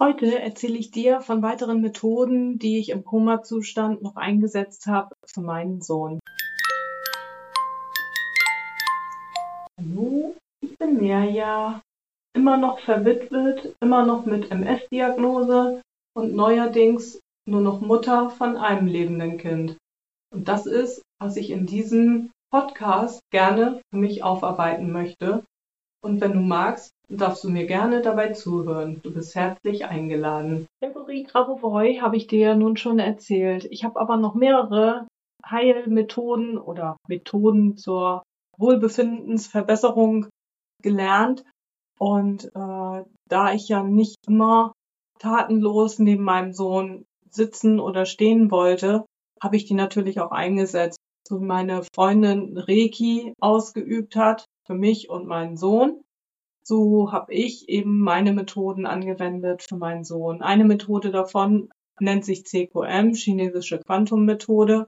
Heute erzähle ich dir von weiteren Methoden, die ich im Koma-Zustand noch eingesetzt habe für meinen Sohn. Hallo, ich bin Mirja, immer noch verwitwet, immer noch mit MS-Diagnose und neuerdings nur noch Mutter von einem lebenden Kind. Und das ist, was ich in diesem Podcast gerne für mich aufarbeiten möchte. Und wenn du magst, darfst du mir gerne dabei zuhören. Du bist herzlich eingeladen. Gregory Grabovoi habe ich dir ja nun schon erzählt. Ich habe aber noch mehrere Heilmethoden oder Methoden zur Wohlbefindensverbesserung gelernt. Und äh, da ich ja nicht immer tatenlos neben meinem Sohn sitzen oder stehen wollte, habe ich die natürlich auch eingesetzt. So wie meine Freundin Reiki ausgeübt hat für mich und meinen Sohn, so habe ich eben meine Methoden angewendet für meinen Sohn. Eine Methode davon nennt sich CQM, chinesische Quantummethode.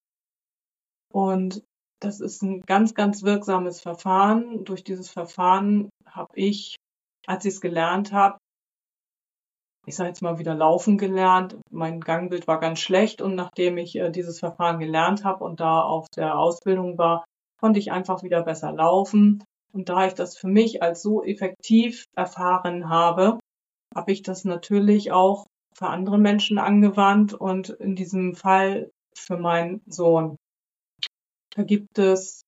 Und das ist ein ganz, ganz wirksames Verfahren. Durch dieses Verfahren habe ich, als ich es gelernt habe, ich sage jetzt mal wieder laufen gelernt. Mein Gangbild war ganz schlecht und nachdem ich äh, dieses Verfahren gelernt habe und da auf der Ausbildung war, konnte ich einfach wieder besser laufen. Und da ich das für mich als so effektiv erfahren habe, habe ich das natürlich auch für andere Menschen angewandt und in diesem Fall für meinen Sohn. Da gibt es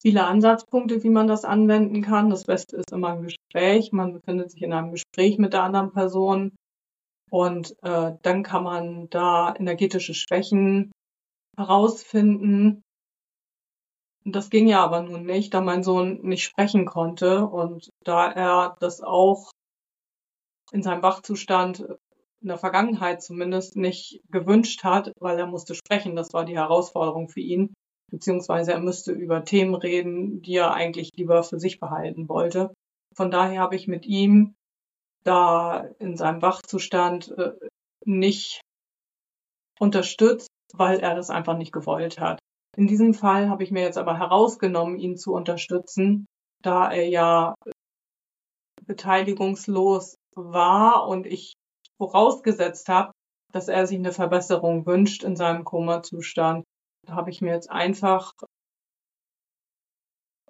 viele Ansatzpunkte, wie man das anwenden kann. Das Beste ist immer ein Gespräch. Man befindet sich in einem Gespräch mit der anderen Person und äh, dann kann man da energetische Schwächen herausfinden das ging ja aber nun nicht, da mein Sohn nicht sprechen konnte und da er das auch in seinem Wachzustand in der Vergangenheit zumindest nicht gewünscht hat, weil er musste sprechen. Das war die Herausforderung für ihn, beziehungsweise er müsste über Themen reden, die er eigentlich lieber für sich behalten wollte. Von daher habe ich mit ihm da in seinem Wachzustand äh, nicht unterstützt, weil er das einfach nicht gewollt hat. In diesem Fall habe ich mir jetzt aber herausgenommen, ihn zu unterstützen, da er ja beteiligungslos war und ich vorausgesetzt habe, dass er sich eine Verbesserung wünscht in seinem Koma-Zustand. Da habe ich mir jetzt einfach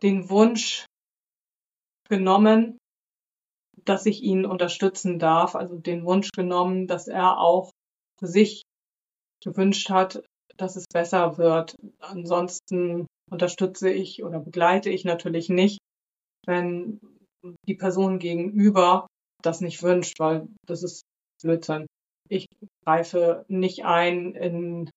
den Wunsch genommen, dass ich ihn unterstützen darf, also den Wunsch genommen, dass er auch für sich gewünscht hat, dass es besser wird. Ansonsten unterstütze ich oder begleite ich natürlich nicht, wenn die Person gegenüber das nicht wünscht, weil das ist Blödsinn. Ich greife nicht ein in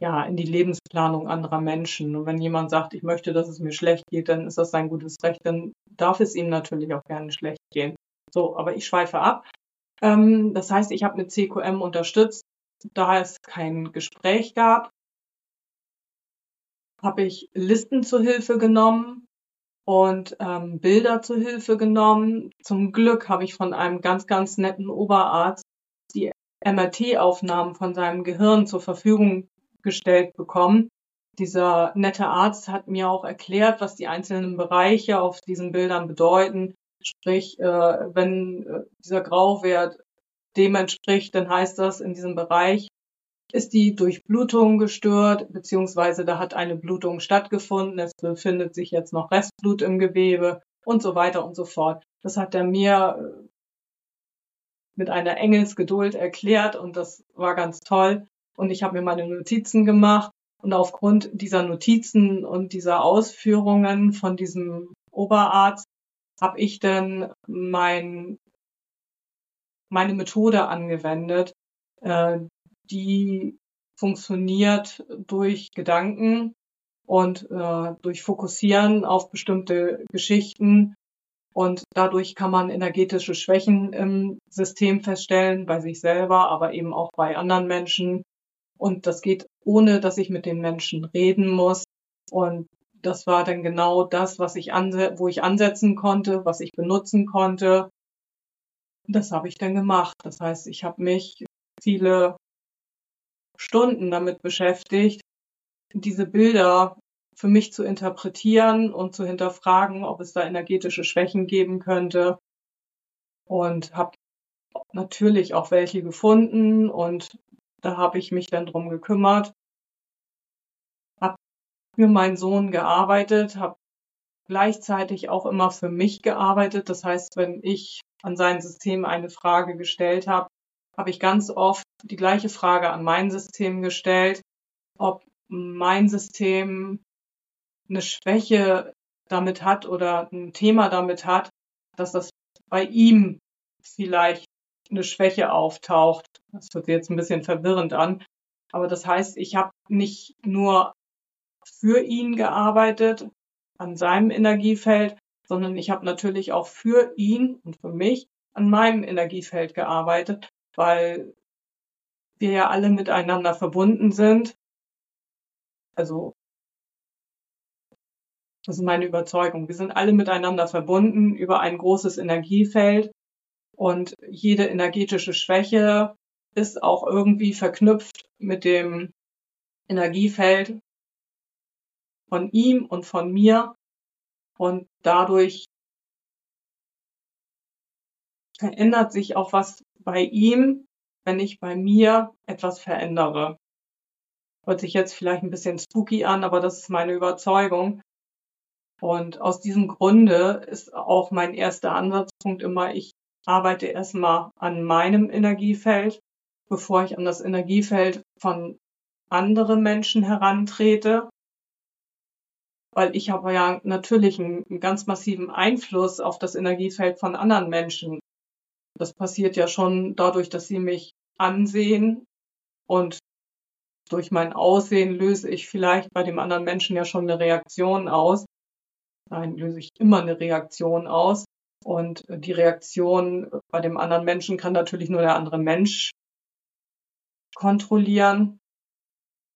ja, in die Lebensplanung anderer Menschen. Und wenn jemand sagt, ich möchte, dass es mir schlecht geht, dann ist das sein gutes Recht, dann darf es ihm natürlich auch gerne schlecht gehen. So, aber ich schweife ab. Ähm, das heißt, ich habe mit CQM unterstützt, da es kein Gespräch gab, habe ich Listen zur Hilfe genommen und ähm, Bilder zur Hilfe genommen. Zum Glück habe ich von einem ganz, ganz netten Oberarzt die MRT-Aufnahmen von seinem Gehirn zur Verfügung gestellt bekommen. Dieser nette Arzt hat mir auch erklärt, was die einzelnen Bereiche auf diesen Bildern bedeuten. Sprich, äh, wenn äh, dieser Grauwert dem entspricht, dann heißt das in diesem Bereich ist die Durchblutung gestört, beziehungsweise da hat eine Blutung stattgefunden, es befindet sich jetzt noch Restblut im Gewebe und so weiter und so fort. Das hat er mir äh, mit einer Engelsgeduld erklärt und das war ganz toll. Und ich habe mir meine Notizen gemacht und aufgrund dieser Notizen und dieser Ausführungen von diesem Oberarzt habe ich dann mein meine Methode angewendet, äh, die funktioniert durch Gedanken und äh, durch Fokussieren auf bestimmte Geschichten. Und dadurch kann man energetische Schwächen im System feststellen, bei sich selber, aber eben auch bei anderen Menschen. Und das geht ohne, dass ich mit den Menschen reden muss. Und das war dann genau das, was ich anse wo ich ansetzen konnte, was ich benutzen konnte, das habe ich dann gemacht. Das heißt, ich habe mich viele Stunden damit beschäftigt, diese Bilder für mich zu interpretieren und zu hinterfragen, ob es da energetische Schwächen geben könnte. und habe natürlich auch welche gefunden und da habe ich mich dann drum gekümmert, habe für meinen Sohn gearbeitet, habe gleichzeitig auch immer für mich gearbeitet. Das heißt, wenn ich an sein System eine Frage gestellt habe, habe ich ganz oft die gleiche Frage an mein System gestellt, ob mein System eine Schwäche damit hat oder ein Thema damit hat, dass das bei ihm vielleicht eine Schwäche auftaucht. Das hört sich jetzt ein bisschen verwirrend an. Aber das heißt, ich habe nicht nur für ihn gearbeitet, an seinem Energiefeld, sondern ich habe natürlich auch für ihn und für mich an meinem Energiefeld gearbeitet, weil wir ja alle miteinander verbunden sind. Also das ist meine Überzeugung. Wir sind alle miteinander verbunden über ein großes Energiefeld und jede energetische Schwäche ist auch irgendwie verknüpft mit dem Energiefeld von ihm und von mir. Und dadurch verändert sich auch was bei ihm, wenn ich bei mir etwas verändere. Hört sich jetzt vielleicht ein bisschen spooky an, aber das ist meine Überzeugung. Und aus diesem Grunde ist auch mein erster Ansatzpunkt immer, ich arbeite erstmal an meinem Energiefeld, bevor ich an das Energiefeld von anderen Menschen herantrete. Weil ich habe ja natürlich einen, einen ganz massiven Einfluss auf das Energiefeld von anderen Menschen. Das passiert ja schon dadurch, dass sie mich ansehen und durch mein Aussehen löse ich vielleicht bei dem anderen Menschen ja schon eine Reaktion aus. Nein, löse ich immer eine Reaktion aus. Und die Reaktion bei dem anderen Menschen kann natürlich nur der andere Mensch kontrollieren.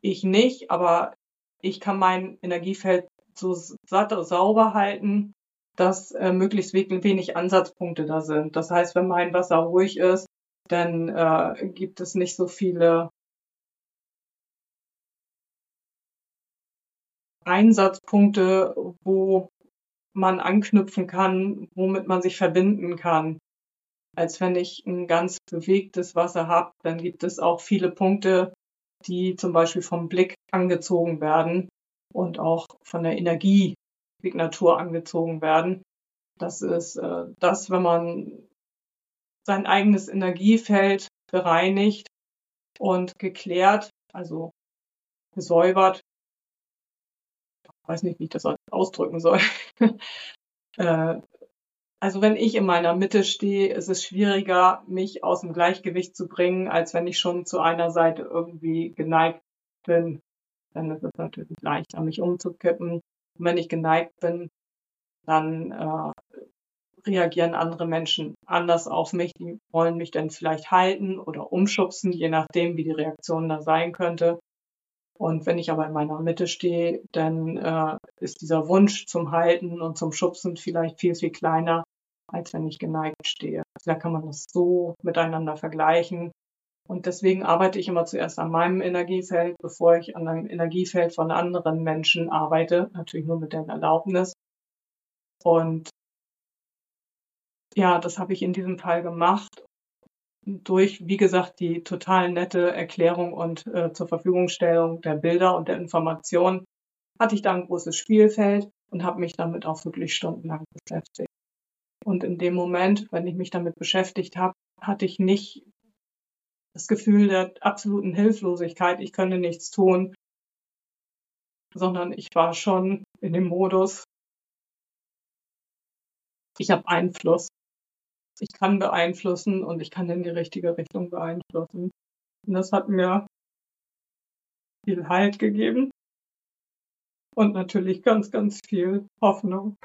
Ich nicht, aber ich kann mein Energiefeld so satt sauber halten, dass äh, möglichst wenig Ansatzpunkte da sind. Das heißt, wenn mein Wasser ruhig ist, dann äh, gibt es nicht so viele Einsatzpunkte, wo man anknüpfen kann, womit man sich verbinden kann. Als wenn ich ein ganz bewegtes Wasser habe, dann gibt es auch viele Punkte, die zum Beispiel vom Blick angezogen werden und auch von der Energiesignatur angezogen werden. Das ist äh, das, wenn man sein eigenes Energiefeld bereinigt und geklärt, also gesäubert, weiß nicht, wie ich das ausdrücken soll. äh, also wenn ich in meiner Mitte stehe, ist es schwieriger, mich aus dem Gleichgewicht zu bringen, als wenn ich schon zu einer Seite irgendwie geneigt bin. Dann ist es natürlich leichter, mich umzukippen. Und wenn ich geneigt bin, dann äh, reagieren andere Menschen anders auf mich. Die wollen mich dann vielleicht halten oder umschubsen, je nachdem, wie die Reaktion da sein könnte. Und wenn ich aber in meiner Mitte stehe, dann äh, ist dieser Wunsch zum Halten und zum Schubsen vielleicht viel, viel kleiner, als wenn ich geneigt stehe. Also da kann man das so miteinander vergleichen. Und deswegen arbeite ich immer zuerst an meinem Energiefeld, bevor ich an einem Energiefeld von anderen Menschen arbeite, natürlich nur mit deren Erlaubnis. Und ja, das habe ich in diesem Fall gemacht durch, wie gesagt, die total nette Erklärung und äh, zur Verfügungstellung der Bilder und der Informationen hatte ich da ein großes Spielfeld und habe mich damit auch wirklich stundenlang beschäftigt. Und in dem Moment, wenn ich mich damit beschäftigt habe, hatte ich nicht das Gefühl der absoluten Hilflosigkeit, ich könnte nichts tun, sondern ich war schon in dem Modus, ich habe Einfluss ich kann beeinflussen und ich kann in die richtige Richtung beeinflussen. Und das hat mir viel Halt gegeben und natürlich ganz, ganz viel Hoffnung.